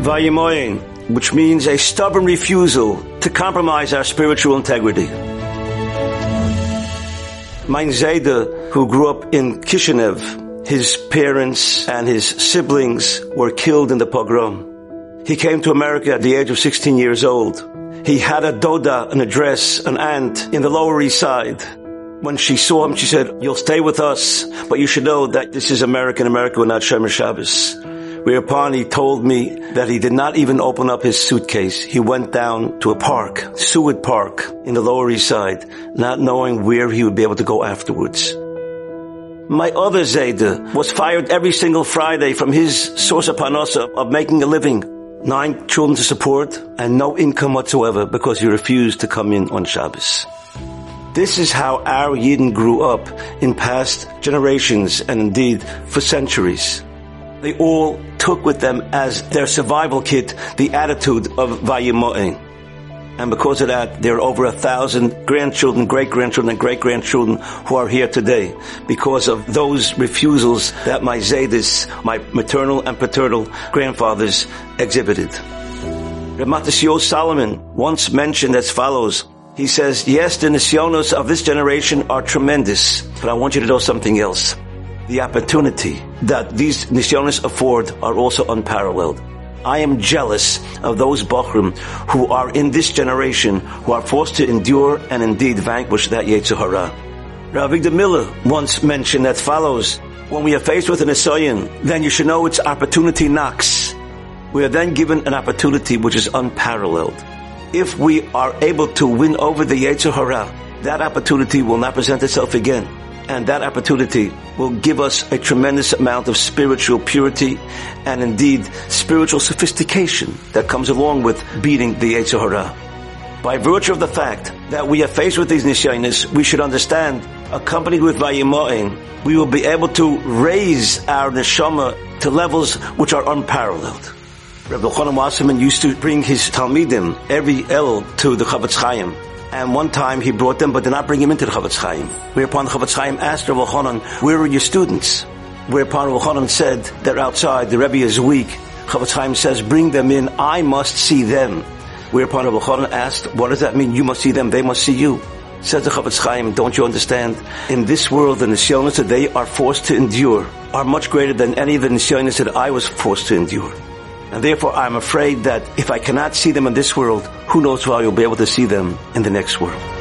Vayimoyin, which means a stubborn refusal to compromise our spiritual integrity. Mein Zayda, who grew up in Kishinev, his parents and his siblings were killed in the pogrom. He came to America at the age of 16 years old. He had a doda, an address, an aunt in the Lower East Side. When she saw him, she said, you'll stay with us, but you should know that this is American America, we're not Shomer Shabbos. Whereupon he told me that he did not even open up his suitcase. He went down to a park, Seward Park, in the Lower East Side, not knowing where he would be able to go afterwards. My other Zayda was fired every single Friday from his source of parnasa of making a living. Nine children to support and no income whatsoever because he refused to come in on Shabbos. This is how our Yidden grew up in past generations and indeed for centuries. They all took with them as their survival kit the attitude of Vayimo'in. And because of that, there are over a thousand grandchildren, great-grandchildren, and great-grandchildren who are here today because of those refusals that my Zaydis, my maternal and paternal grandfathers exhibited. Rav Matisyahu Salomon once mentioned as follows, he says, yes, the nisyonos of this generation are tremendous, but I want you to know something else the opportunity that these nisyonis afford are also unparalleled. I am jealous of those Bachrim who are in this generation who are forced to endure and indeed vanquish that Yetzer Hara. Rav Avigdor Miller once mentioned that follows, when we are faced with an Nisayan, then you should know its opportunity knocks. We are then given an opportunity which is unparalleled. If we are able to win over the Yetzer Hara, that opportunity will not present itself again and that opportunity will give us a tremendous amount of spiritual purity and indeed spiritual sophistication that comes along with beating the Yetzer Hara. By virtue of the fact that we are faced with these nisyanis, we should understand, accompanied with Vayimo'in, we will be able to raise our neshama to levels which are unparalleled. Rabbi Chanan Wasserman used to bring his Talmidim every Elul to the Chofetz Chaim and one time he brought them, but did not bring him into the Chofetz Chaim. Whereupon the Chofetz Chaim asked Rav Chanan, where are your students? Whereupon Rav Chanan said, they're outside, the Rebbe is weak. Chofetz Chaim says, bring them in, I must see them. Whereupon Rav Chanan asked, what does that mean? You must see them, they must see you. Says the Chofetz Chaim, don't you understand? In this world, the nisyonis that they are forced to endure are much greater than any of the nisyonis that I was forced to endure. And therefore, I'm afraid that if I cannot see them in this world, who knows how you'll be able to see them in the next world.